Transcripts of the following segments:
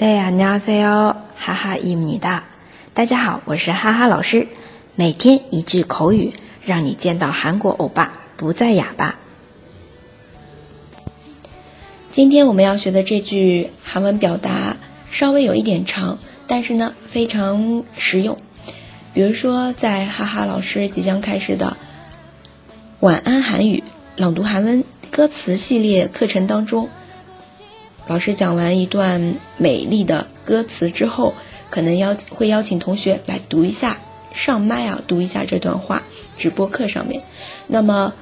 hey，你好，哈哈，哈哈，大家好，我是哈哈老师。每天一句口语，让你见到韩国欧巴不再哑巴。今天我们要学的这句韩文表达稍微有一点长，但是呢，非常实用。比如说在哈哈老师即将开始的晚安韩语朗读韩文歌词系列课程当中。老师讲完一段美丽的歌词之后，可能邀会邀请同学来读一下，上麦啊，读一下这段话。直播课上面，那么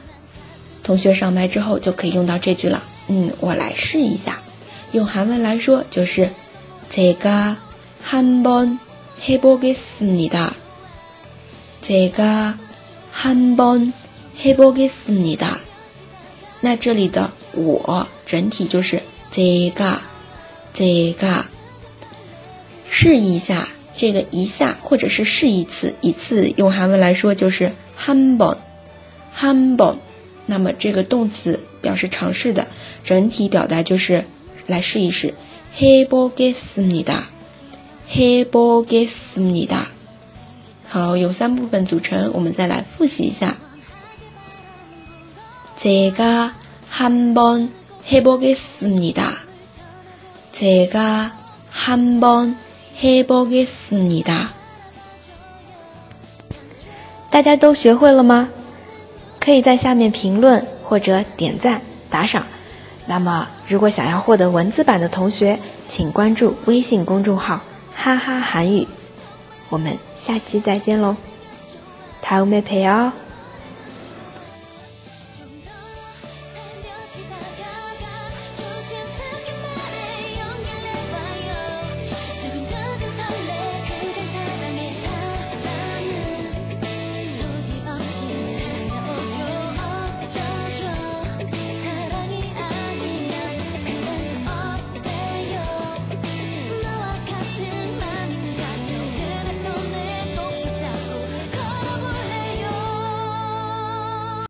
同学上麦之后就可以用到这句了。嗯，我来试一下，用韩文来说就是제가한번해보겠습니다这个한번해보겠습니다那这里的我整体就是。 这个，这个，试一下，这个一下或者是试一次，一次用韩文来说就是한 번， 한 번。 那么这个动词表示尝试的，整体表达就是来试一试。해보겠습니 다， 해보겠습니 다。 好，有三部分组成，我们再来复习一下。这个한 번。 해보겠습니다. 제가 한번 해보겠습니다. 大家都学会了吗？可以在下面评论或者点赞打赏。那么，如果想要获得文字版的同学，请关注微信公众号“哈哈韩语”。我们下期再见喽，다음에봬요